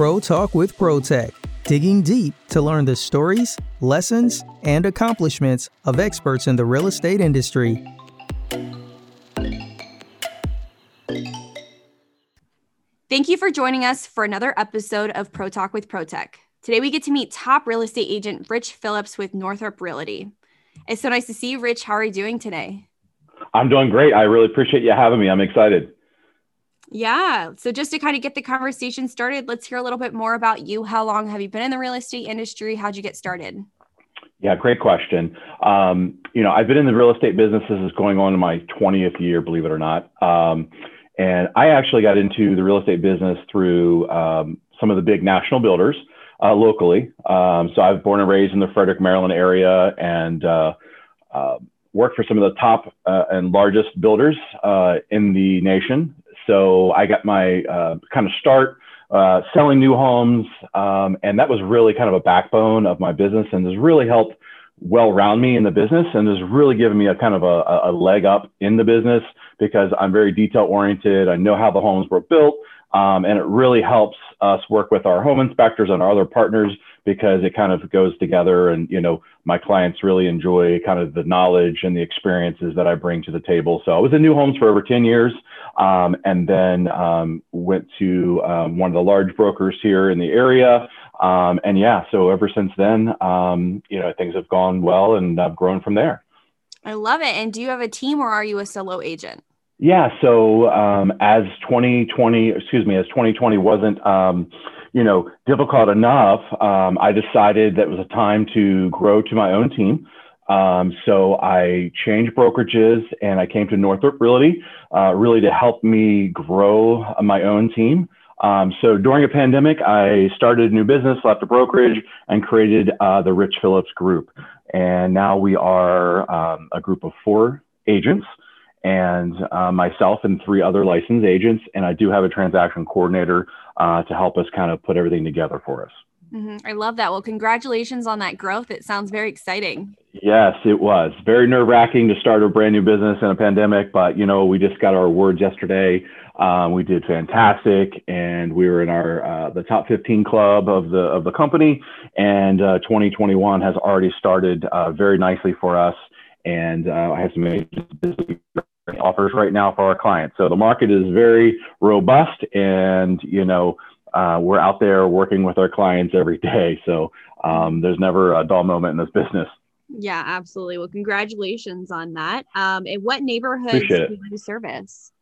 Pro Talk with ProTech, digging deep to learn the stories, lessons, and accomplishments of experts in the real estate industry. Thank you for joining us for another episode of Pro Talk with ProTech. Today we get to meet top real estate agent Rich Phillips with Northrop Realty. It's so nice to see you, Rich. How are you doing today? I'm doing great. I really appreciate you having me. I'm excited. Yeah. So just to kind of get the conversation started, let's hear a little bit more about you. How long have you been in the real estate industry? How'd you get started? Yeah, great question. Um, you know, I've been in the real estate business. This is going on in my 20th year, believe it or not. Um, and I actually got into the real estate business through um, some of the big national builders uh, locally. Um, so I've born and raised in the Frederick, Maryland area and uh, uh, worked for some of the top uh, and largest builders uh, in the nation. So I got my uh, kind of start uh, selling new homes, um, and that was really kind of a backbone of my business, and has really helped well round me in the business, and has really given me a kind of a, a leg up in the business because I'm very detail oriented. I know how the homes were built, um, and it really helps us work with our home inspectors and our other partners because it kind of goes together and you know my clients really enjoy kind of the knowledge and the experiences that i bring to the table. So i was in new homes for over 10 years um, and then um, went to um, one of the large brokers here in the area. Um, and yeah so ever since then um, you know things have gone well and i've grown from there. I love it. And do you have a team or are you a solo agent? Yeah so um, as 2020 excuse me as 2020 wasn't you know, difficult enough, um, I decided that it was a time to grow to my own team. Um, so I changed brokerages and I came to Northrop Realty, uh, really to help me grow my own team. Um, so during a pandemic, I started a new business, left a brokerage, and created uh, the Rich Phillips Group. And now we are um, a group of four agents and uh, myself and three other licensed agents. And I do have a transaction coordinator uh, to help us kind of put everything together for us. Mm-hmm. I love that. Well, congratulations on that growth. It sounds very exciting. Yes, it was very nerve wracking to start a brand new business in a pandemic, but you know, we just got our awards yesterday. Um, we did fantastic, and we were in our uh, the top 15 club of the of the company. And uh, 2021 has already started uh, very nicely for us, and uh, I have some offers right now for our clients. So the market is very robust, and you know uh, we're out there working with our clients every day. So um, there's never a dull moment in this business. Yeah, absolutely. Well, congratulations on that. Um, and what neighborhoods do you service?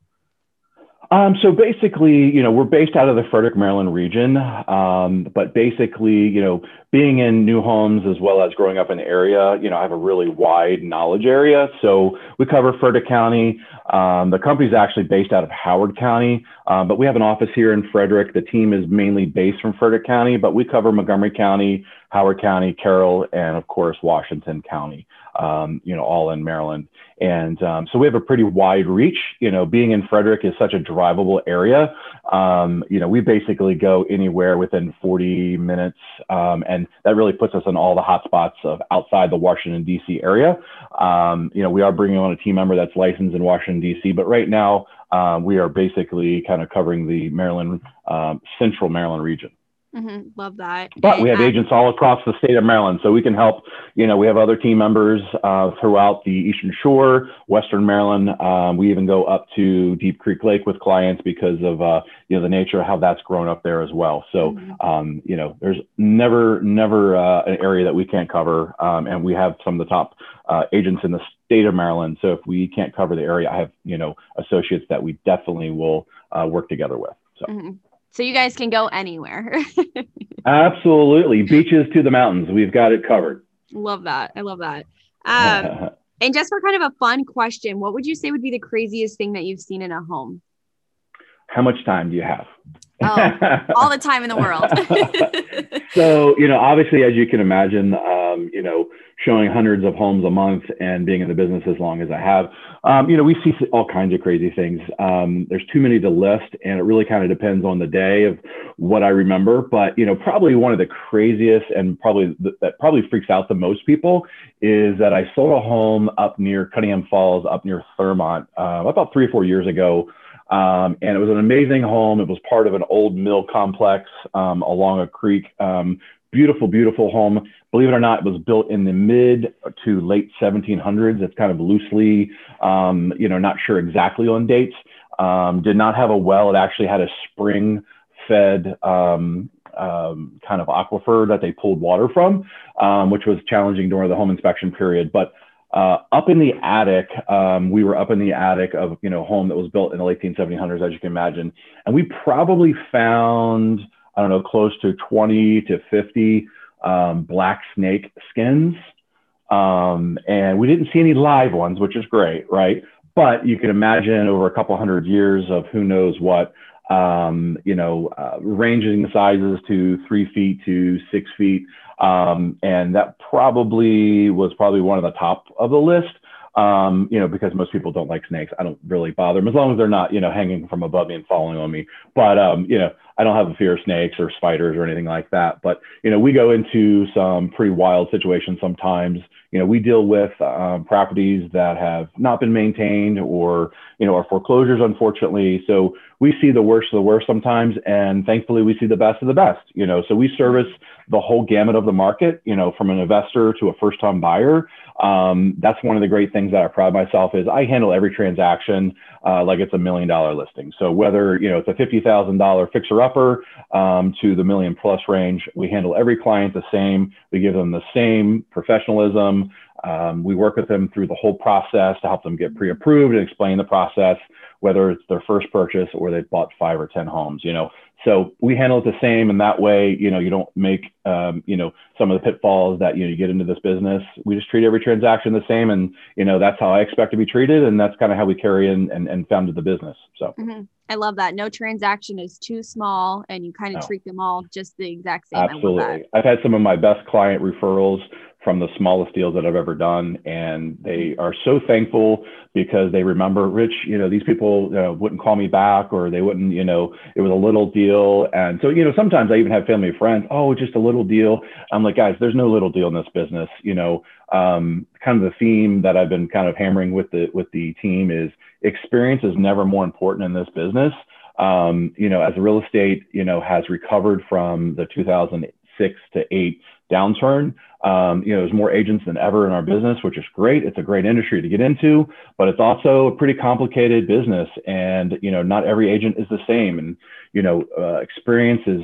Um, so basically, you know, we're based out of the Frederick, Maryland region. Um, but basically, you know, being in new homes as well as growing up in the area, you know, I have a really wide knowledge area. So we cover Frederick County. Um, the company is actually based out of Howard County, um, but we have an office here in Frederick. The team is mainly based from Frederick County, but we cover Montgomery County, Howard County, Carroll, and of course, Washington County, um, you know, all in Maryland. And um, so we have a pretty wide reach. You know, being in Frederick is such a drivable area. Um, you know, we basically go anywhere within 40 minutes, um, and that really puts us in all the hotspots of outside the Washington D.C. area. Um, you know, we are bringing on a team member that's licensed in Washington D.C., but right now um, we are basically kind of covering the Maryland, Central Maryland region. Mm-hmm. Love that. But and, we have agents all across the state of Maryland, so we can help. You know, we have other team members uh, throughout the Eastern Shore, Western Maryland. Um, we even go up to Deep Creek Lake with clients because of uh, you know the nature of how that's grown up there as well. So mm-hmm. um, you know, there's never never uh, an area that we can't cover, um, and we have some of the top uh, agents in the state of Maryland. So if we can't cover the area, I have you know associates that we definitely will uh, work together with. So. Mm-hmm. So you guys can go anywhere. Absolutely. Beaches to the mountains. We've got it covered. Love that. I love that. Um, and just for kind of a fun question, what would you say would be the craziest thing that you've seen in a home? How much time do you have? Oh, all the time in the world. so, you know, obviously, as you can imagine, um, you know, showing hundreds of homes a month and being in the business as long as I have, um, you know, we see all kinds of crazy things. Um, there's too many to list, and it really kind of depends on the day of what I remember. But you know, probably one of the craziest and probably th- that probably freaks out the most people is that I sold a home up near Cunningham Falls, up near Thurmont, uh, about three or four years ago. Um, and it was an amazing home. It was part of an old mill complex um, along a creek. Um, beautiful, beautiful home. Believe it or not, it was built in the mid to late 1700s. It's kind of loosely, um, you know, not sure exactly on dates. Um, did not have a well. It actually had a spring fed um, um, kind of aquifer that they pulled water from, um, which was challenging during the home inspection period. But uh, up in the attic, um, we were up in the attic of you know home that was built in the late 1700s, as you can imagine, and we probably found I don't know close to 20 to 50 um, black snake skins, um, and we didn't see any live ones, which is great, right? But you can imagine over a couple hundred years of who knows what, um, you know, uh, ranging sizes to three feet to six feet. Um, and that probably was probably one of the top of the list. Um, you know, because most people don't like snakes. I don't really bother them as long as they're not, you know, hanging from above me and falling on me. But, um, you know, I don't have a fear of snakes or spiders or anything like that. But, you know, we go into some pretty wild situations sometimes. You know, we deal with um, properties that have not been maintained or, you know, are foreclosures, unfortunately. So we see the worst of the worst sometimes. And thankfully, we see the best of the best, you know. So we service the whole gamut of the market, you know, from an investor to a first time buyer. Um, that's one of the great things that I pride myself is I handle every transaction uh, like it's a million dollar listing. So whether you know it's a fifty thousand dollar fixer upper um, to the million plus range, we handle every client the same. We give them the same professionalism. Um, we work with them through the whole process to help them get pre-approved and explain the process, whether it's their first purchase or they've bought five or ten homes. You know, so we handle it the same, and that way, you know, you don't make, um, you know, some of the pitfalls that you know you get into this business. We just treat every transaction the same, and you know that's how I expect to be treated, and that's kind of how we carry in and, and founded the business. So mm-hmm. I love that. No transaction is too small, and you kind of no. treat them all just the exact same. Absolutely. I've had some of my best client referrals from the smallest deals that I've ever done. And they are so thankful because they remember, Rich, you know, these people you know, wouldn't call me back or they wouldn't, you know, it was a little deal. And so, you know, sometimes I even have family friends, oh, just a little deal. I'm like, guys, there's no little deal in this business. You know, um, kind of the theme that I've been kind of hammering with the, with the team is experience is never more important in this business. Um, you know, as real estate, you know, has recovered from the 2006 to eight downturn. Um, you know, there's more agents than ever in our business, which is great. It's a great industry to get into, but it's also a pretty complicated business. And, you know, not every agent is the same. And, you know, uh, experience is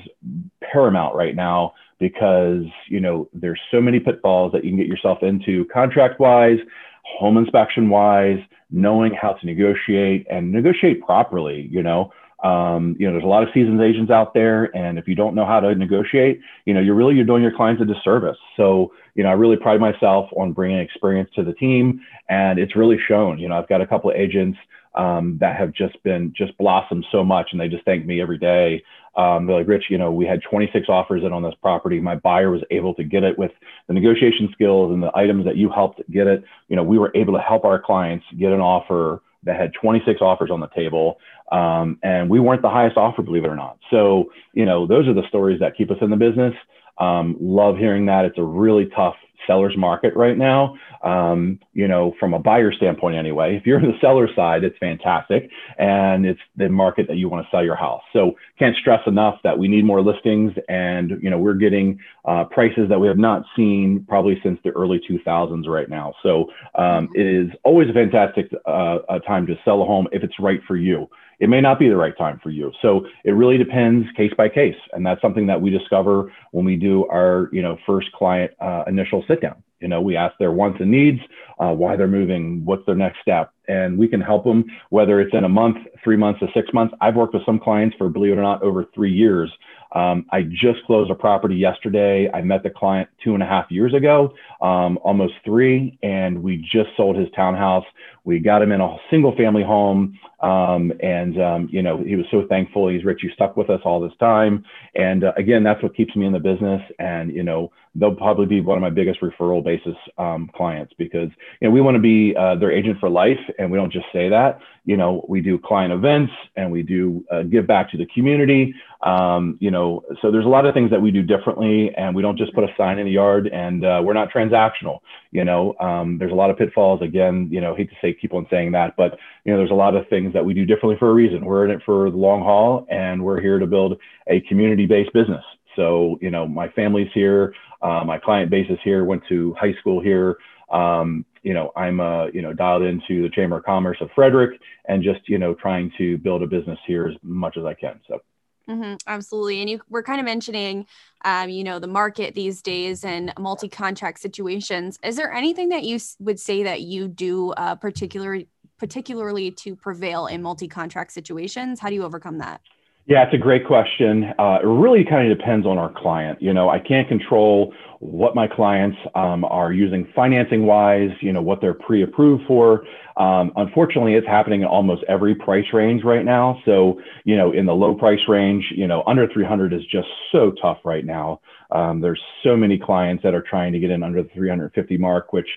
paramount right now because, you know, there's so many pitfalls that you can get yourself into contract wise, home inspection wise, knowing how to negotiate and negotiate properly, you know. Um, you know, there's a lot of seasoned agents out there, and if you don't know how to negotiate, you know, you're really you're doing your clients a disservice. So, you know, I really pride myself on bringing experience to the team, and it's really shown. You know, I've got a couple of agents um, that have just been just blossomed so much, and they just thank me every day. Um, they're like, Rich, you know, we had 26 offers in on this property. My buyer was able to get it with the negotiation skills and the items that you helped get it. You know, we were able to help our clients get an offer that had 26 offers on the table. Um, and we weren't the highest offer, believe it or not. So, you know, those are the stories that keep us in the business. Um, love hearing that. It's a really tough seller's market right now. Um, you know, from a buyer standpoint, anyway, if you're in the seller side, it's fantastic. And it's the market that you want to sell your house. So can't stress enough that we need more listings and, you know, we're getting uh, prices that we have not seen probably since the early 2000s right now. So um, it is always a fantastic uh, a time to sell a home if it's right for you it may not be the right time for you. So it really depends case by case, and that's something that we discover when we do our you know first client uh, initial sit down. You know, we ask their wants and needs, uh, why they're moving, what's their next step, and we can help them whether it's in a month, three months, or six months. I've worked with some clients for believe it or not over three years. Um, I just closed a property yesterday. I met the client two and a half years ago, um, almost three, and we just sold his townhouse. We got him in a single family home. Um, and, um, you know, he was so thankful. He's Rich, you stuck with us all this time. And uh, again, that's what keeps me in the business. And, you know, they'll probably be one of my biggest referral basis um, clients because, you know, we want to be uh, their agent for life. And we don't just say that. You know, we do client events and we do uh, give back to the community. Um, you know, so there's a lot of things that we do differently, and we don't just put a sign in the yard, and uh, we're not transactional. You know, um, there's a lot of pitfalls. Again, you know, hate to say keep on saying that, but you know, there's a lot of things that we do differently for a reason. We're in it for the long haul, and we're here to build a community-based business. So, you know, my family's here, uh, my client base is here, went to high school here. Um, you know, I'm, uh, you know, dialed into the Chamber of Commerce of Frederick and just, you know, trying to build a business here as much as I can. So. Mm-hmm, absolutely. And you were kind of mentioning, um, you know, the market these days and multi contract situations. Is there anything that you would say that you do uh, particularly, particularly to prevail in multi contract situations? How do you overcome that? Yeah, it's a great question. Uh, it really kind of depends on our client. You know, I can't control what my clients um, are using financing wise, you know, what they're pre approved for. Um, unfortunately, it's happening in almost every price range right now. So, you know, in the low price range, you know, under 300 is just so tough right now. Um, there's so many clients that are trying to get in under the 350 mark, which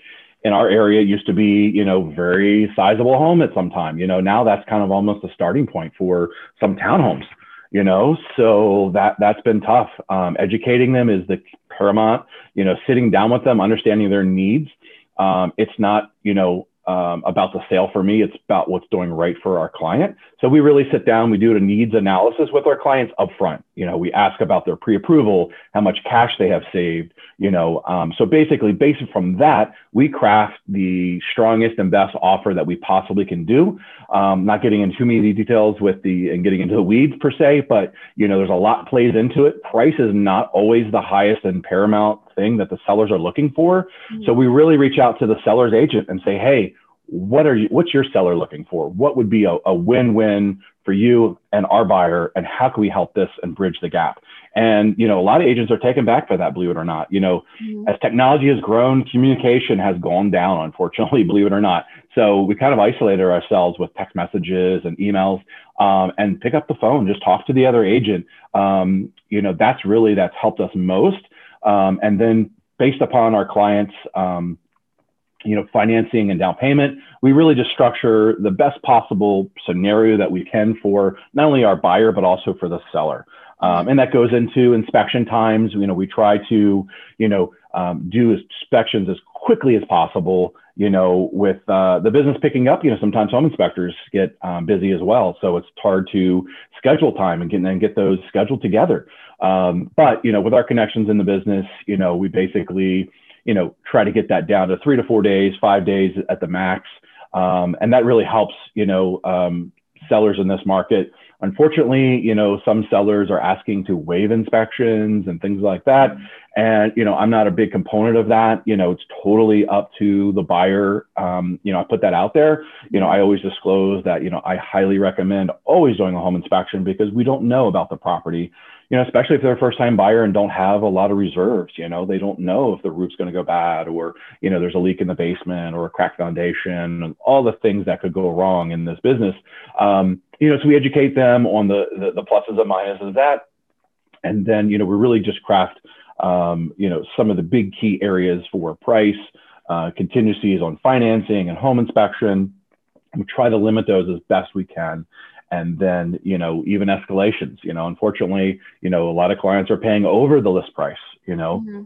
in our area used to be, you know, very sizable home at some time. You know, now that's kind of almost a starting point for some townhomes. You know, so that that's been tough. Um, educating them is the paramount. You know, sitting down with them, understanding their needs. Um, it's not, you know, um, about the sale for me. It's about what's doing right for our client. So we really sit down, we do a needs analysis with our clients upfront. You know, we ask about their pre-approval, how much cash they have saved. You know, um, so basically, based from that, we craft the strongest and best offer that we possibly can do. Um, not getting into too many details with the and getting into the weeds per se, but you know, there's a lot plays into it. Price is not always the highest and paramount thing that the sellers are looking for. Mm-hmm. So we really reach out to the seller's agent and say, hey, what are you what's your seller looking for? What would be a, a win-win for you and our buyer? And how can we help this and bridge the gap? And you know a lot of agents are taken back by that believe it or not. You know mm-hmm. as technology has grown communication has gone down unfortunately believe it or not. So we kind of isolated ourselves with text messages and emails um, and pick up the phone just talk to the other agent. Um, you know that's really that's helped us most um, and then based upon our clients um, you know financing and down payment we really just structure the best possible scenario that we can for not only our buyer but also for the seller. Um, and that goes into inspection times. You know we try to you know um, do inspections as quickly as possible you know with uh, the business picking up. You know sometimes home inspectors get um, busy as well. So it's hard to schedule time and get, and get those scheduled together um, but you know with our connections in the business you know we basically you know, try to get that down to three to four days, five days at the max. Um, and that really helps, you know, um, sellers in this market. Unfortunately, you know, some sellers are asking to waive inspections and things like that. And, you know, I'm not a big component of that. You know, it's totally up to the buyer. Um, you know, I put that out there. You know, I always disclose that, you know, I highly recommend always doing a home inspection because we don't know about the property you know, especially if they're a first time buyer and don't have a lot of reserves, you know, they don't know if the roof's going to go bad or, you know, there's a leak in the basement or a cracked foundation and all the things that could go wrong in this business. Um, you know, so we educate them on the, the, the pluses and minuses of that. And then, you know, we really just craft, um, you know, some of the big key areas for price, uh, contingencies on financing and home inspection. We try to limit those as best we can and then you know even escalations you know unfortunately you know a lot of clients are paying over the list price you know mm-hmm.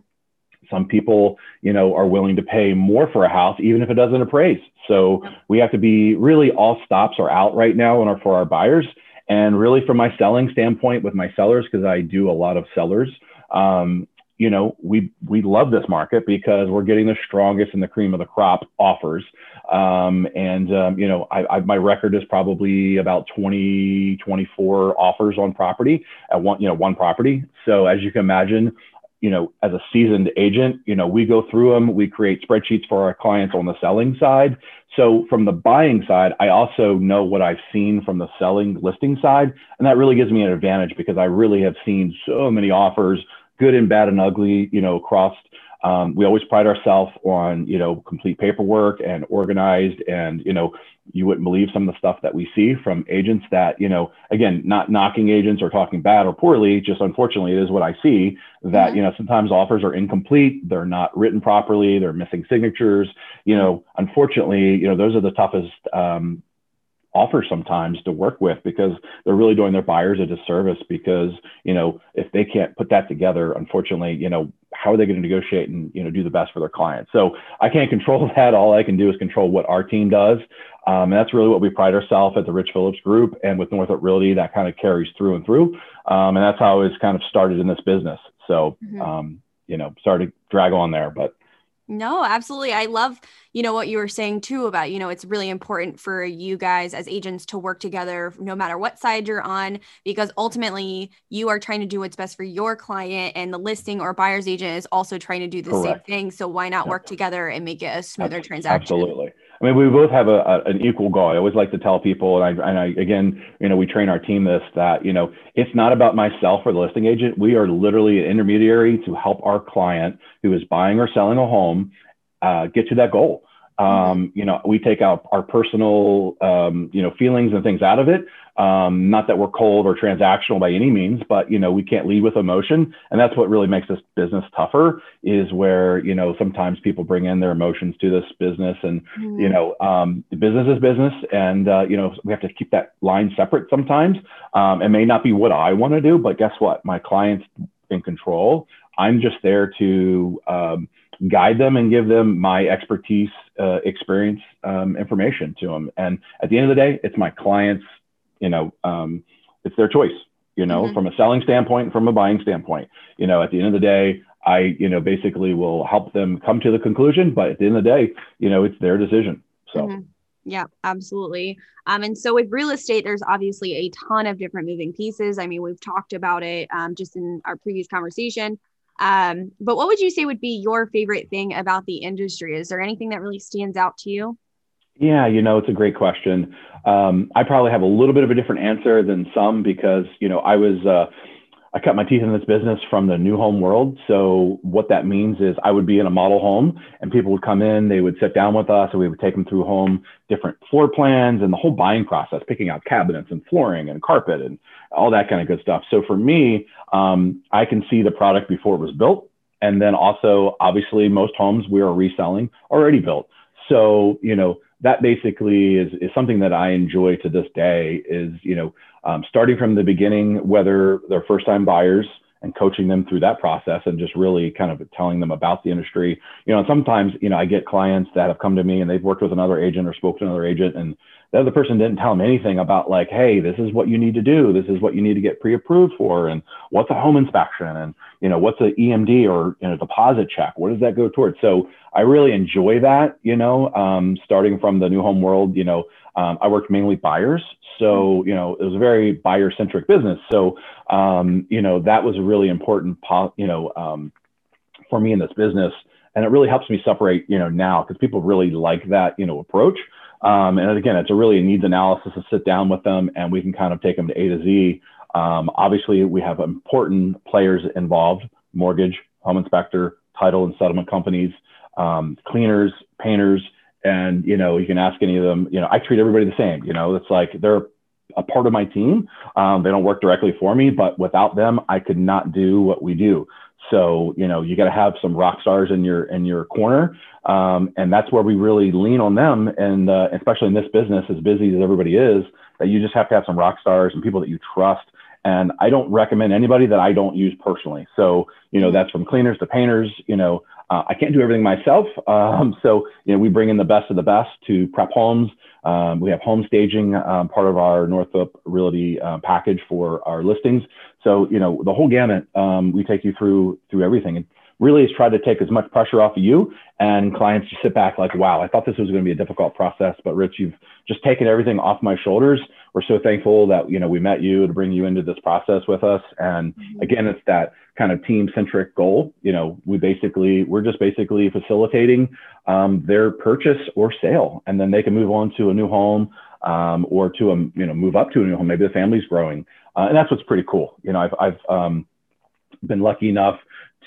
some people you know are willing to pay more for a house even if it doesn't appraise so we have to be really all stops are out right now and are for our buyers and really from my selling standpoint with my sellers because i do a lot of sellers um, you know, we we love this market because we're getting the strongest and the cream of the crop offers. Um, and um, you know, I, I, my record is probably about 20, 24 offers on property at one, you know, one property. So as you can imagine, you know, as a seasoned agent, you know, we go through them. We create spreadsheets for our clients on the selling side. So from the buying side, I also know what I've seen from the selling listing side, and that really gives me an advantage because I really have seen so many offers good and bad and ugly, you know, across. Um, we always pride ourselves on, you know, complete paperwork and organized and, you know, you wouldn't believe some of the stuff that we see from agents that, you know, again, not knocking agents or talking bad or poorly, just unfortunately, it is what I see that, mm-hmm. you know, sometimes offers are incomplete, they're not written properly, they're missing signatures. You know, unfortunately, you know, those are the toughest um, offers sometimes to work with because they're really doing their buyers a disservice because, you know, if they can't put that together, unfortunately, you know, how are they going to negotiate and you know do the best for their clients? So i can't control that. All i can do is control what our team does. Um, and that's really what we pride ourselves at the rich phillips group and with northrop realty that kind of carries through and through. Um, and that's how it's kind of started in this business. So mm-hmm. um, you know started to drag on there but no, absolutely. I love, you know, what you were saying too about, you know, it's really important for you guys as agents to work together no matter what side you're on, because ultimately you are trying to do what's best for your client and the listing or buyer's agent is also trying to do the Correct. same thing. So why not work together and make it a smoother transaction? Absolutely. I mean, we both have a, a, an equal goal. I always like to tell people, and I, and I, again, you know, we train our team this that, you know, it's not about myself or the listing agent. We are literally an intermediary to help our client who is buying or selling a home uh, get to that goal. Um, you know, we take out our personal, um, you know, feelings and things out of it. Um, not that we're cold or transactional by any means, but you know, we can't lead with emotion, and that's what really makes this business tougher. Is where you know sometimes people bring in their emotions to this business, and mm. you know, um, the business is business, and uh, you know, we have to keep that line separate sometimes. Um, it may not be what I want to do, but guess what? My clients in control. I'm just there to um, guide them and give them my expertise, uh, experience, um, information to them. And at the end of the day, it's my clients, you know, um, it's their choice, you know, mm-hmm. from a selling standpoint, from a buying standpoint. You know, at the end of the day, I, you know, basically will help them come to the conclusion, but at the end of the day, you know, it's their decision. So. Mm-hmm. Yeah, absolutely. Um, and so with real estate, there's obviously a ton of different moving pieces. I mean, we've talked about it um, just in our previous conversation. Um, but what would you say would be your favorite thing about the industry? Is there anything that really stands out to you? Yeah, you know, it's a great question. Um, I probably have a little bit of a different answer than some because, you know, I was, uh, I cut my teeth in this business from the new home world. So what that means is I would be in a model home and people would come in, they would sit down with us and we would take them through home, different floor plans and the whole buying process, picking out cabinets and flooring and carpet and all that kind of good stuff. So for me, um, I can see the product before it was built. And then also, obviously, most homes we are reselling already built. So, you know, that basically is, is something that I enjoy to this day is, you know, um, starting from the beginning, whether they're first time buyers and coaching them through that process and just really kind of telling them about the industry. You know, sometimes, you know, I get clients that have come to me and they've worked with another agent or spoke to another agent and the other person didn't tell them anything about like, hey, this is what you need to do. This is what you need to get pre-approved for, and what's a home inspection, and you know what's an EMD or you know deposit check. What does that go towards? So I really enjoy that. You know, um, starting from the new home world. You know, um, I worked mainly buyers, so you know it was a very buyer-centric business. So um, you know that was a really important, po- you know, um, for me in this business, and it really helps me separate. You know now because people really like that you know approach. Um, and again, it's a really needs analysis to sit down with them and we can kind of take them to A to Z. Um, obviously, we have important players involved mortgage, home inspector, title and settlement companies, um, cleaners, painters. And, you know, you can ask any of them, you know, I treat everybody the same. You know, it's like they're a part of my team. Um, they don't work directly for me, but without them, I could not do what we do. So, you know, you got to have some rock stars in your in your corner um, and that's where we really lean on them. And uh, especially in this business, as busy as everybody is, that you just have to have some rock stars and people that you trust. And I don't recommend anybody that I don't use personally. So, you know, that's from cleaners to painters. You know, uh, I can't do everything myself. Um, so, you know, we bring in the best of the best to prep homes. Um, we have home staging, um, part of our Northrop Realty uh, package for our listings. So, you know, the whole gamut, um, we take you through through everything. And really is try to take as much pressure off of you and clients just sit back like, wow, I thought this was going to be a difficult process, but Rich, you've just taken everything off my shoulders. We're so thankful that, you know, we met you to bring you into this process with us. And mm-hmm. again, it's that kind of team centric goal. You know, we basically, we're just basically facilitating um, their purchase or sale, and then they can move on to a new home um, or to a, you know, move up to a new home. Maybe the family's growing. Uh, and that's what's pretty cool. You know, I've, I've, um, been lucky enough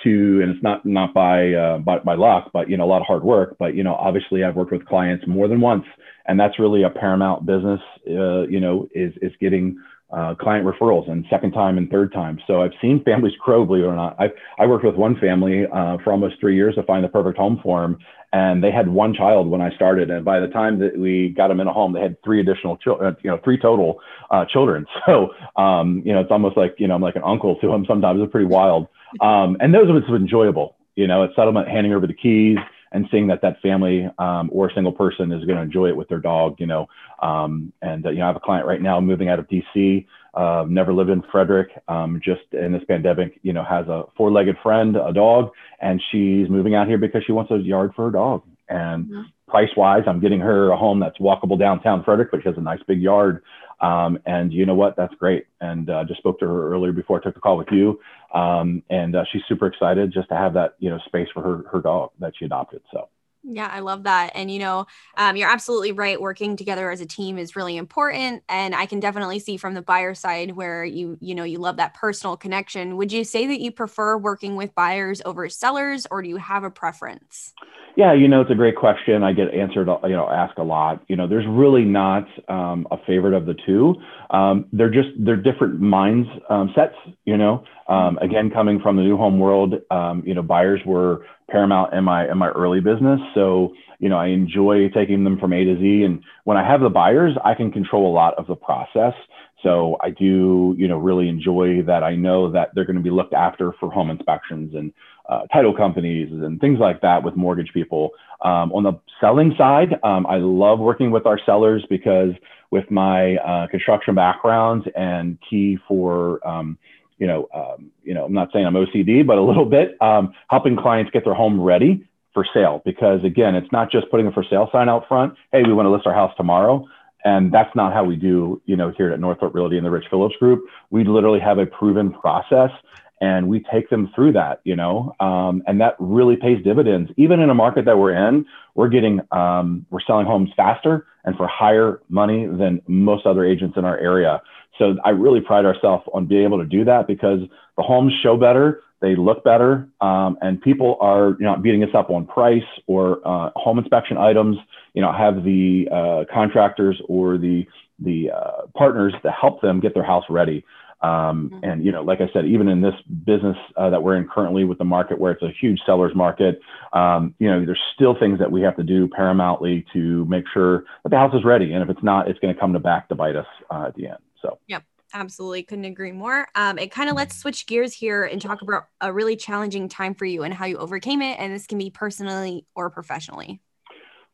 to, and it's not not by, uh, by by luck, but you know a lot of hard work. But you know, obviously, I've worked with clients more than once, and that's really a paramount business. Uh, you know, is is getting uh, client referrals and second time and third time. So I've seen families grow, believe it or not. I I worked with one family uh, for almost three years to find the perfect home for them, and they had one child when I started. And by the time that we got them in a home, they had three additional children, uh, you know, three total uh, children. So um, you know, it's almost like you know, I'm like an uncle to them. Sometimes it's pretty wild. Um, and those was enjoyable. You know, at settlement, handing over the keys and seeing that that family um, or a single person is going to enjoy it with their dog. You know, um, and uh, you know, I have a client right now moving out of DC. Uh, never lived in Frederick. Um, just in this pandemic, you know, has a four-legged friend, a dog, and she's moving out here because she wants a yard for her dog. And mm-hmm. price-wise, I'm getting her a home that's walkable downtown Frederick, which has a nice big yard. Um, and you know what? That's great. And uh, just spoke to her earlier before I took the call with you. Um, and uh, she's super excited just to have that, you know, space for her, her dog that she adopted. So. Yeah, I love that. And, you know, um, you're absolutely right. Working together as a team is really important. And I can definitely see from the buyer side where you, you know, you love that personal connection. Would you say that you prefer working with buyers over sellers or do you have a preference? Yeah, you know, it's a great question. I get answered, you know, asked a lot. You know, there's really not um, a favorite of the two. Um, they're just they're different minds um, sets. You know, um, again, coming from the new home world, um, you know, buyers were paramount in my in my early business. So you know, I enjoy taking them from A to Z. And when I have the buyers, I can control a lot of the process. So I do, you know, really enjoy that. I know that they're going to be looked after for home inspections and uh, title companies and things like that with mortgage people. Um, on the selling side, um, I love working with our sellers because with my uh, construction background and key for, um, you know, um, you know, I'm not saying I'm OCD, but a little bit um, helping clients get their home ready for sale. Because again, it's not just putting a for sale sign out front. Hey, we want to list our house tomorrow. And that's not how we do, you know, here at Northrop Realty and the Rich Phillips Group. We literally have a proven process and we take them through that, you know, um, and that really pays dividends. Even in a market that we're in, we're getting, um, we're selling homes faster and for higher money than most other agents in our area. So I really pride ourselves on being able to do that because the homes show better, they look better, um, and people are you know, beating us up on price or uh, home inspection items. You know, have the uh, contractors or the the uh, partners to help them get their house ready. Um, mm-hmm. And you know, like I said, even in this business uh, that we're in currently with the market, where it's a huge seller's market, um, you know, there's still things that we have to do paramountly to make sure that the house is ready. And if it's not, it's going to come to back to bite us uh, at the end. So. Yep absolutely couldn't agree more um, it kind of let's switch gears here and talk about a really challenging time for you and how you overcame it and this can be personally or professionally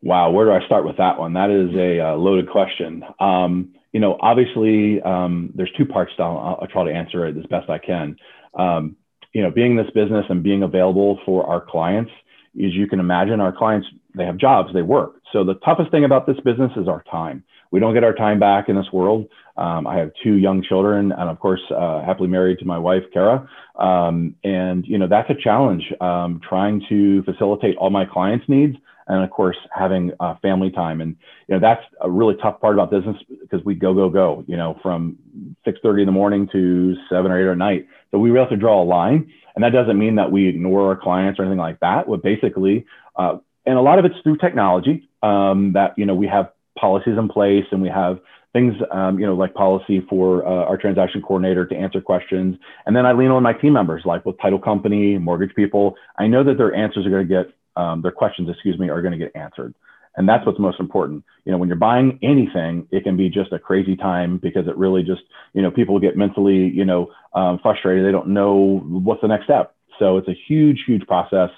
wow where do i start with that one? That is a uh, loaded question. Um, you know obviously um, there's two parts to I'll, I'll, try to answer it as best i can. Um, you know being in this business and being available for our clients as you can imagine our clients they have jobs they work. So the toughest thing about this business is our time. We don't get our time back in this world. Um, I have two young children, and of course, uh, happily married to my wife, Kara. Um, and you know that's a challenge um, trying to facilitate all my clients' needs, and of course, having uh, family time. And you know that's a really tough part about business because we go go go. You know, from 6:30 in the morning to seven or eight at night. So we really have to draw a line, and that doesn't mean that we ignore our clients or anything like that. But basically, uh, and a lot of it's through technology um, that you know we have policies in place and we have things, um, you know, like policy for uh, our transaction coordinator to answer questions. And then I lean on my team members, like with title company, mortgage people. I know that their answers are going to get, um, their questions, excuse me, are going to get answered. And that's what's most important. You know, when you're buying anything, it can be just a crazy time because it really just, you know, people get mentally, you know, um, frustrated. They don't know what's the next step. So it's a huge, huge process.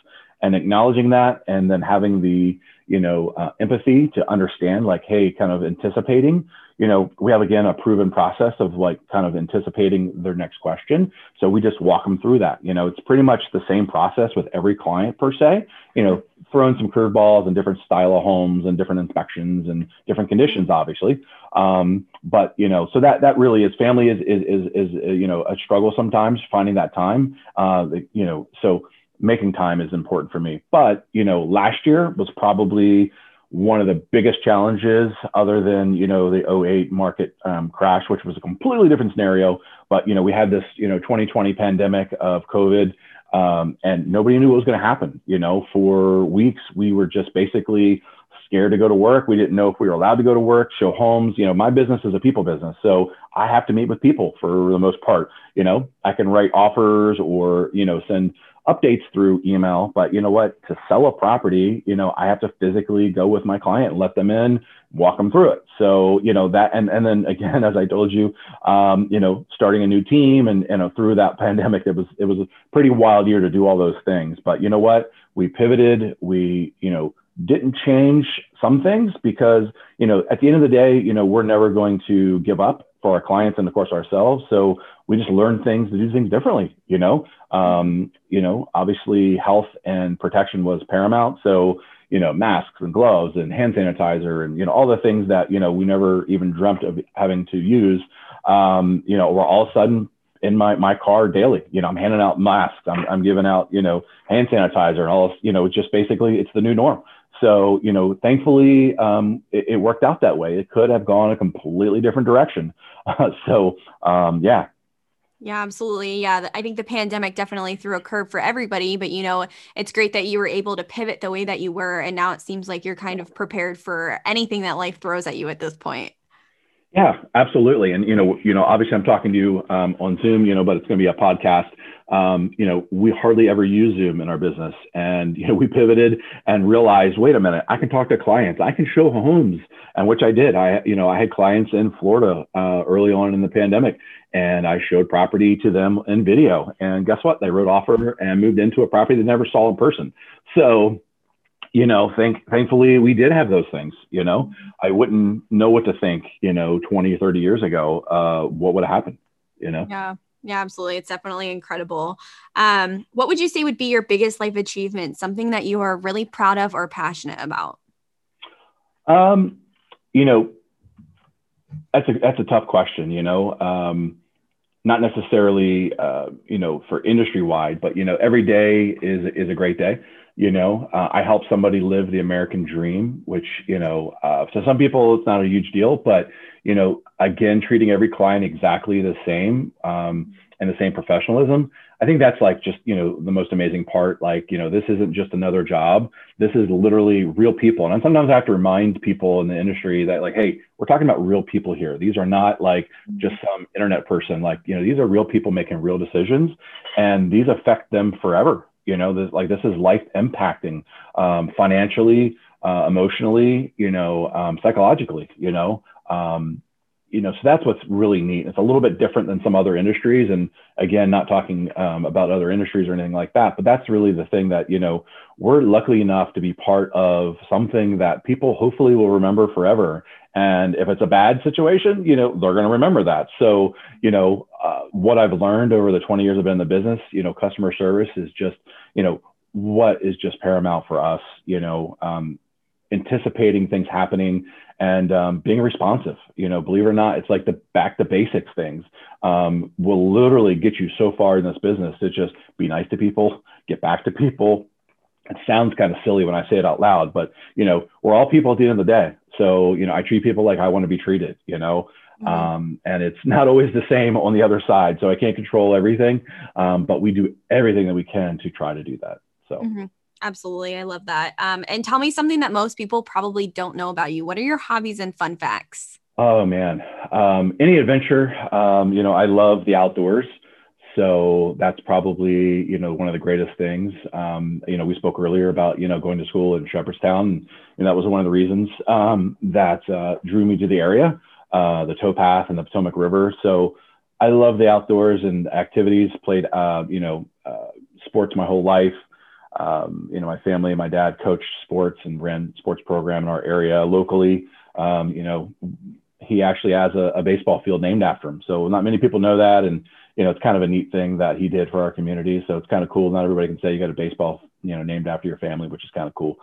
And acknowledging that and then having the, you know, uh, empathy to understand, like, hey, kind of anticipating. You know, we have again a proven process of like kind of anticipating their next question. So we just walk them through that. You know, it's pretty much the same process with every client per se. You know, throwing some curveballs and different style of homes and different inspections and different conditions, obviously. Um, but you know, so that that really is family is is is, is you know a struggle sometimes finding that time. Uh, you know, so making time is important for me. But, you know, last year was probably one of the biggest challenges other than you know the 08 market um, crash which was a completely different scenario. But you know we had this you know 2020 pandemic of covid um, and nobody knew what was going to happen. You know for weeks we were just basically scared to go to work. We didn't know if we were allowed to go to work show homes. You know my business is a people business so i have to meet with people for the most part. You know i can write offers or you know send updates through email. But you know what? To sell a property, you know, I have to physically go with my client, let them in, walk them through it. So, you know, that, and, and then again, as I told you, um, you know, starting a new team and, you know, through that pandemic, it was, it was a pretty wild year to do all those things. But you know what? We pivoted, we, you know, didn't change some things because, you know, at the end of the day, you know, we're never going to give up for our clients and of course ourselves. So we just learn things to do things differently, you know, um, you know, obviously health and protection was paramount. So, you know, masks and gloves and hand sanitizer and, you know, all the things that, you know, we never even dreamt of having to use, um, you know, were all of a sudden in my, my car daily, you know, I'm handing out masks, I'm, I'm giving out, you know, hand sanitizer and all, you know, just basically it's the new norm. So, you know, thankfully, um, it, it, worked out that way. It could have gone a completely different direction. Uh, so, um, yeah. Yeah, absolutely. Yeah, I think the pandemic definitely threw a curve for everybody, but you know, it's great that you were able to pivot the way that you were. And now it seems like you're kind of prepared for anything that life throws at you at this point. Yeah, absolutely. And, you know, you know, obviously I'm talking to you um, on Zoom, you know, but it's going to be a podcast um, you know, we hardly ever use Zoom in our business. And, you know, we pivoted and realized, wait a minute, I can talk to clients. I can show homes. And which I did. I, you know, I had clients in Florida uh, early on in the pandemic and I showed property to them in video. And guess what? They wrote offer and moved into a property they never saw in person. So, you know, think, thankfully we did have those things, you know, I wouldn't know what to think, you know, 20, 30 years ago, uh, what would have happened, you know? Yeah. Yeah, absolutely. It's definitely incredible. Um, what would you say would be your biggest life achievement? Something that you are really proud of or passionate about? Um, you know, that's a that's a tough question. You know, um, not necessarily uh, you know for industry wide, but you know, every day is is a great day. You know, uh, I help somebody live the American dream, which you know, uh, to some people it's not a huge deal, but you know, again, treating every client exactly the same um, and the same professionalism. I think that's like just, you know, the most amazing part. Like, you know, this isn't just another job. This is literally real people. And sometimes I have to remind people in the industry that, like, hey, we're talking about real people here. These are not like just some internet person. Like, you know, these are real people making real decisions and these affect them forever. You know, this, like this is life impacting um, financially, uh, emotionally, you know, um, psychologically, you know. Um, you know, so that's what's really neat. It's a little bit different than some other industries. And again, not talking um, about other industries or anything like that, but that's really the thing that, you know, we're lucky enough to be part of something that people hopefully will remember forever. And if it's a bad situation, you know, they're going to remember that. So, you know, uh, what I've learned over the 20 years I've been in the business, you know, customer service is just, you know, what is just paramount for us, you know, um, anticipating things happening and um, being responsive. You know, believe it or not, it's like the back to basics things um, will literally get you so far in this business to just be nice to people, get back to people. It sounds kind of silly when I say it out loud, but you know, we're all people at the end of the day. So you know, I treat people like I want to be treated. You know. Mm-hmm. Um, and it's not always the same on the other side. So I can't control everything, um, but we do everything that we can to try to do that. So. Mm-hmm. Absolutely. I love that. Um, and tell me something that most people probably don't know about you. What are your hobbies and fun facts? Oh, man. Um, any adventure. Um, you know, I love the outdoors. So that's probably, you know, one of the greatest things. Um, you know, we spoke earlier about, you know, going to school in Shepherdstown. And, that was one of the reasons um, that uh, drew me to the area, uh, the towpath and the Potomac River. So I love the outdoors and activities, played, uh, you know, uh, sports my whole life um, you know, my family and my dad coached sports and ran sports program in our area locally. Um, you know, he actually has a, a, baseball field named after him. So not many people know that. And, you know, it's kind of a neat thing that he did for our community. So it's kind of cool. Not everybody can say you got a baseball, you know, named after your family, which is kind of cool.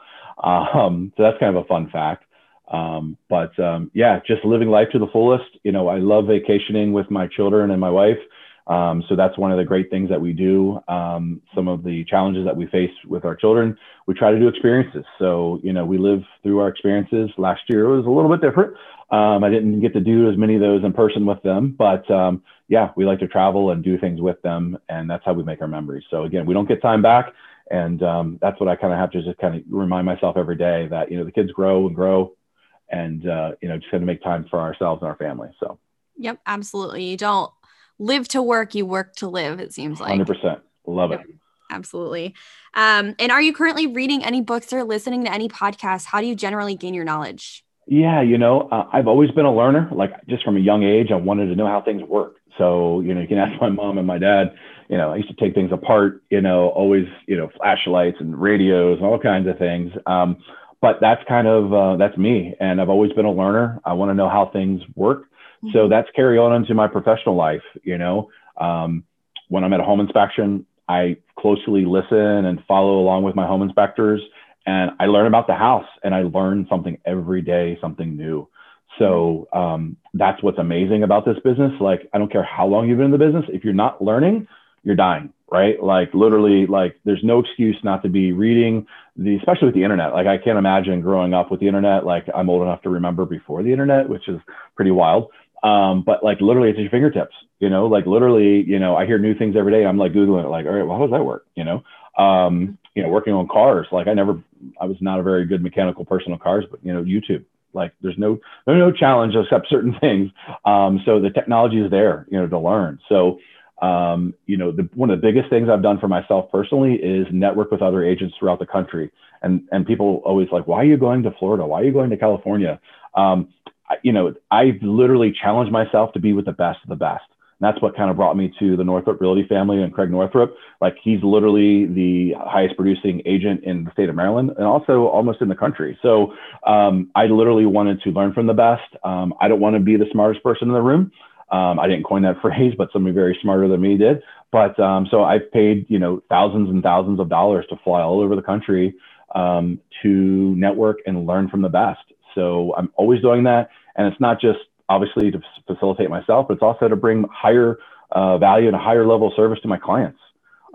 Um, so that's kind of a fun fact. Um, but um, yeah, just living life to the fullest. You know, I love vacationing with my children and my wife. Um, so that's one of the great things that we do. Um, some of the challenges that we face with our children, we try to do experiences. So, you know, we live through our experiences. Last year was a little bit different. Um, I didn't get to do as many of those in person with them, but um, yeah, we like to travel and do things with them. And that's how we make our memories. So again, we don't get time back. And um, that's what I kind of have to just kind of remind myself every day that, you know, the kids grow and grow and, uh, you know, just going to make time for ourselves and our family. So. Yep, absolutely. You don't live to work, you work to live, it seems like. 100%. Love it. Absolutely. Um, and are you currently reading any books or listening to any podcasts? How do you generally gain your knowledge? Yeah, you know, uh, I've always been a learner. Like just from a young age, I wanted to know how things work. So, you know, you can ask my mom and my dad, you know, I used to take things apart, you know, always, you know, flashlights and radios and all kinds of things. Um, but that's kind of, uh, that's me. And I've always been a learner. I want to know how things work. Mm-hmm. So that's carry on into my professional life. You know, um, when I'm at a home inspection, I closely listen and follow along with my home inspectors, and I learn about the house, and I learn something every day, something new. So um, that's what's amazing about this business. Like, I don't care how long you've been in the business, if you're not learning, you're dying, right? Like, literally, like, there's no excuse not to be reading the, especially with the internet. Like, I can't imagine growing up with the internet. Like, I'm old enough to remember before the internet, which is pretty wild. Um, but like literally it's at your fingertips, you know, like literally, you know, I hear new things every day. I'm like Googling it, like, all right, well, how does that work? You know, um, you know, working on cars, like I never, I was not a very good mechanical person on cars, but you know, YouTube, like there's no, there's no challenge except certain things. Um, so the technology is there, you know, to learn. So, um, you know, the, one of the biggest things I've done for myself personally is network with other agents throughout the country. And, and people always like, why are you going to Florida? Why are you going to California? Um, you know, I've literally challenged myself to be with the best of the best. And that's what kind of brought me to the Northrop Realty family and Craig Northrop. Like he's literally the highest producing agent in the state of Maryland and also almost in the country. So um, I literally wanted to learn from the best. Um, I don't want to be the smartest person in the room. Um, I didn't coin that phrase, but somebody very smarter than me did. But um, so I've paid, you know, thousands and thousands of dollars to fly all over the country um, to network and learn from the best. So I'm always doing that. And it's not just obviously to facilitate myself, but it's also to bring higher uh, value and a higher level of service to my clients.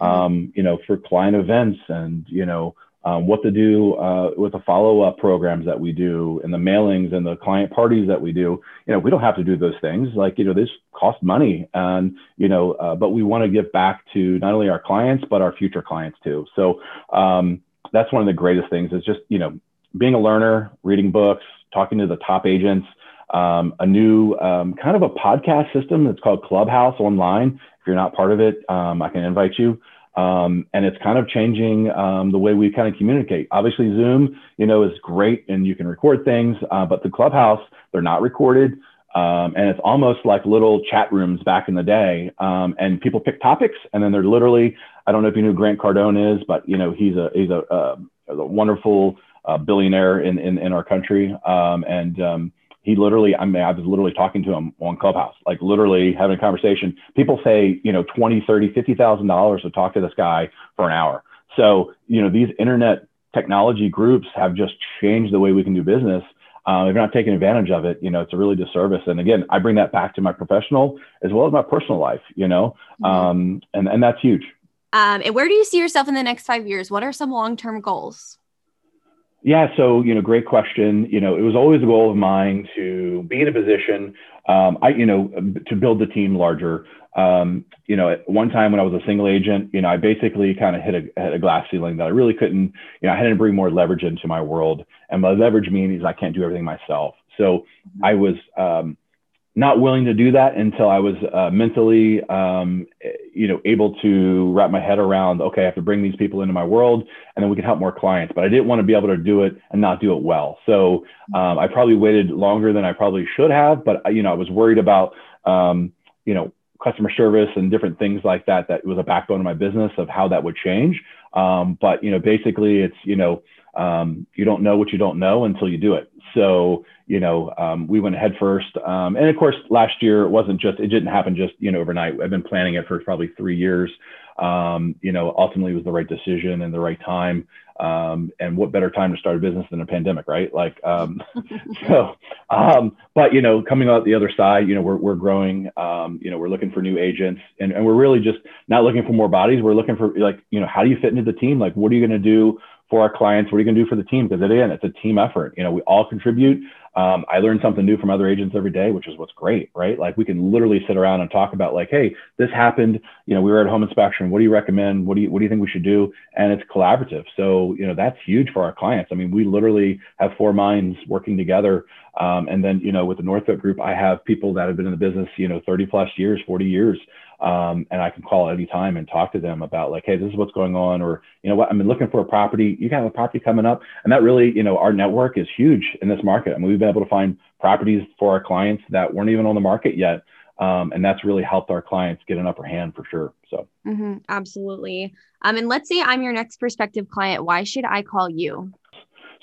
Mm-hmm. Um, you know, for client events and you know um, what to do uh, with the follow-up programs that we do and the mailings and the client parties that we do. You know, we don't have to do those things. Like you know, this costs money, and you know, uh, but we want to give back to not only our clients but our future clients too. So um, that's one of the greatest things. Is just you know being a learner, reading books, talking to the top agents, um, a new um, kind of a podcast system that's called Clubhouse Online. If you're not part of it, um, I can invite you. Um, and it's kind of changing um, the way we kind of communicate. Obviously, Zoom, you know, is great and you can record things, uh, but the Clubhouse, they're not recorded. Um, and it's almost like little chat rooms back in the day. and people pick topics, and then they're literally, I don't know if you who Grant Cardone is, but you know, he's a he's a, a, a wonderful uh, billionaire in, in, in our country. And he literally, I mean, I was literally talking to him on Clubhouse, like literally having a conversation. People say, you know, 20, 30, $50,000 to talk to this guy for an hour. So, you know, these internet technology groups have just changed the way we can do business. Uh, if you're not taking advantage of it, you know, it's a really disservice. And again, I bring that back to my professional as well as my personal life, you know, mm-hmm. um, and, and that's huge. Um, and where do you see yourself in the next five years? What are some long-term goals? Yeah, so you know, great question. You know, it was always a goal of mine to be in a position, um, I you know, to build the team larger. Um, you know, at one time when I was a single agent, you know, I basically kind of hit a, hit a glass ceiling that I really couldn't. You know, I had to bring more leverage into my world, and by leverage means I can't do everything myself. So I was um, not willing to do that until I was uh, mentally, um, you know, able to wrap my head around. Okay, I have to bring these people into my world, and then we can help more clients. But I didn't want to be able to do it and not do it well. So um, I probably waited longer than I probably should have. But you know, I was worried about, um, you know, customer service and different things like that. That was a backbone of my business of how that would change. Um, but you know, basically, it's you know, um, you don't know what you don't know until you do it. So, you know, um, we went head first. Um, and of course, last year it wasn't just, it didn't happen just, you know, overnight. I've been planning it for probably three years. Um, you know, ultimately it was the right decision and the right time. Um, and what better time to start a business than a pandemic, right? Like, um, so, um, but you know, coming out the other side, you know, we're, we're growing, um, you know, we're looking for new agents and, and we're really just not looking for more bodies. We're looking for like, you know, how do you fit into the team? Like, what are you going to do for our clients? What are you going to do for the team? Because again, it's a team effort. You know, we all contribute. Um, I learn something new from other agents every day, which is what's great, right? Like we can literally sit around and talk about like, hey, this happened. You know, we were at home inspection. What do you recommend? What do you what do you think we should do? And it's collaborative. So you know, that's huge for our clients. I mean, we literally have four minds working together. Um, and then you know, with the Northrop Group, I have people that have been in the business, you know, 30 plus years, 40 years. Um, and I can call at any time and talk to them about like, hey, this is what's going on, or you know what, I'm looking for a property. You got a property coming up, and that really, you know, our network is huge in this market. I mean, we've been able to find properties for our clients that weren't even on the market yet, um, and that's really helped our clients get an upper hand for sure. So, mm-hmm, absolutely. Um, and let's say I'm your next prospective client. Why should I call you?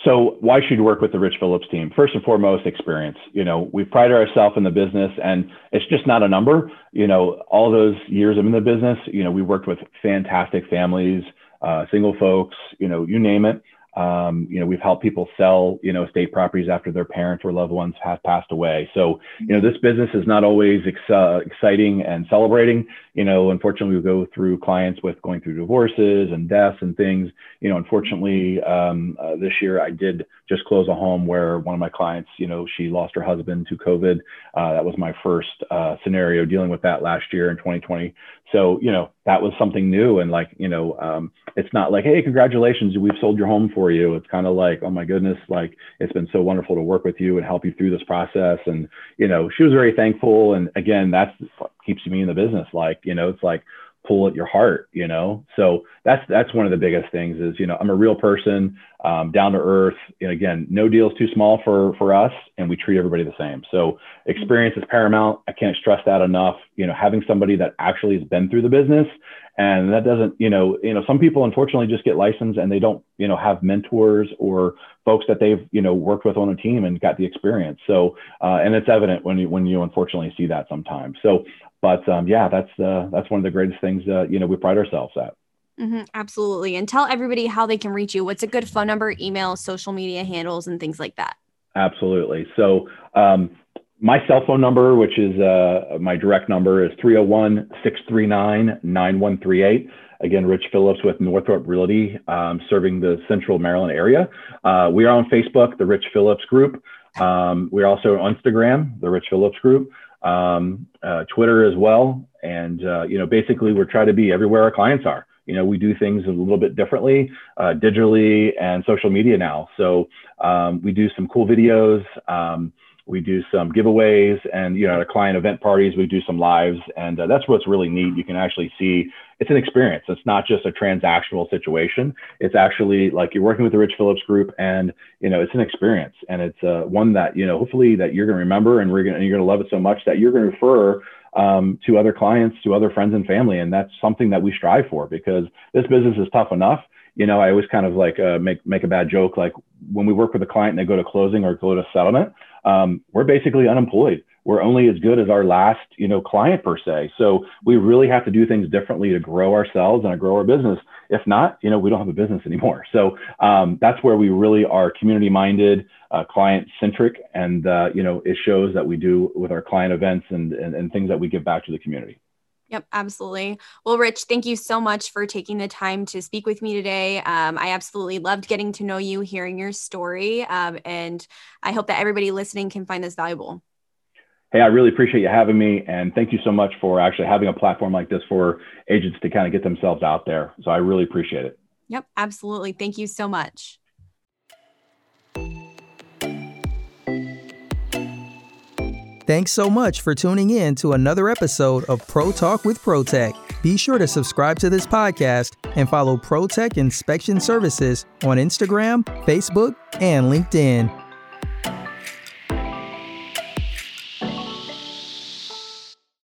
So why should you work with the Rich Phillips team? First and foremost, experience. You know, we pride ourselves in the business and it's just not a number. You know, all those years I'm in the business, you know, we worked with fantastic families, uh, single folks, you know, you name it. Um, you know, we've helped people sell, you know, estate properties after their parents or loved ones have passed away. So, you know, this business is not always ex- uh, exciting and celebrating. You know, unfortunately, we go through clients with going through divorces and deaths and things. You know, unfortunately, um, uh, this year I did just close a home where one of my clients, you know, she lost her husband to COVID. Uh, that was my first uh, scenario dealing with that last year in 2020. So, you know, that was something new. And like, you know, um, it's not like, hey, congratulations, we've sold your home for you. It's kind of like, oh my goodness, like it's been so wonderful to work with you and help you through this process. And, you know, she was very thankful. And again, that's what keeps me in the business. Like, you know, it's like, pull at your heart, you know? So that's, that's one of the biggest things is, you know, I'm a real person, um, down to earth. And again, no deal is too small for, for us and we treat everybody the same. So experience is paramount. I can't stress that enough, you know, having somebody that actually has been through the business and that doesn't, you know, you know, some people unfortunately just get licensed and they don't, you know, have mentors or folks that they've, you know, worked with on a team and got the experience. So, uh, and it's evident when you, when you unfortunately see that sometimes. So but um, yeah, that's uh, that's one of the greatest things uh, you know we pride ourselves at. Mm-hmm, absolutely, and tell everybody how they can reach you. What's a good phone number, email, social media handles, and things like that. Absolutely. So um, my cell phone number, which is uh, my direct number, is 301 639 9138. Again, Rich Phillips with Northrop Realty, um, serving the central Maryland area. Uh, we are on Facebook, the Rich Phillips Group. Um, we're also on Instagram, the Rich Phillips Group um, uh, Twitter as well. And, uh, you know, basically we're trying to be everywhere our clients are. You know, we do things a little bit differently, uh, digitally and social media now. So um, we do some cool videos. Um, we do some giveaways and you know at a client event parties we do some lives and uh, that's what's really neat you can actually see it's an experience it's not just a transactional situation it's actually like you're working with the rich phillips group and you know it's an experience and it's uh, one that you know hopefully that you're going to remember and we're going you're going to love it so much that you're going to refer um, to other clients to other friends and family and that's something that we strive for because this business is tough enough you know, I always kind of like uh, make make a bad joke. Like when we work with a client and they go to closing or go to settlement, um, we're basically unemployed. We're only as good as our last, you know, client per se. So we really have to do things differently to grow ourselves and grow our business. If not, you know, we don't have a business anymore. So um, that's where we really are community minded, uh, client centric, and uh, you know, it shows that we do with our client events and, and and things that we give back to the community. Yep, absolutely. Well, Rich, thank you so much for taking the time to speak with me today. Um, I absolutely loved getting to know you, hearing your story, um, and I hope that everybody listening can find this valuable. Hey, I really appreciate you having me, and thank you so much for actually having a platform like this for agents to kind of get themselves out there. So I really appreciate it. Yep, absolutely. Thank you so much. Thanks so much for tuning in to another episode of Pro Talk with ProTech. Be sure to subscribe to this podcast and follow ProTech Inspection Services on Instagram, Facebook, and LinkedIn.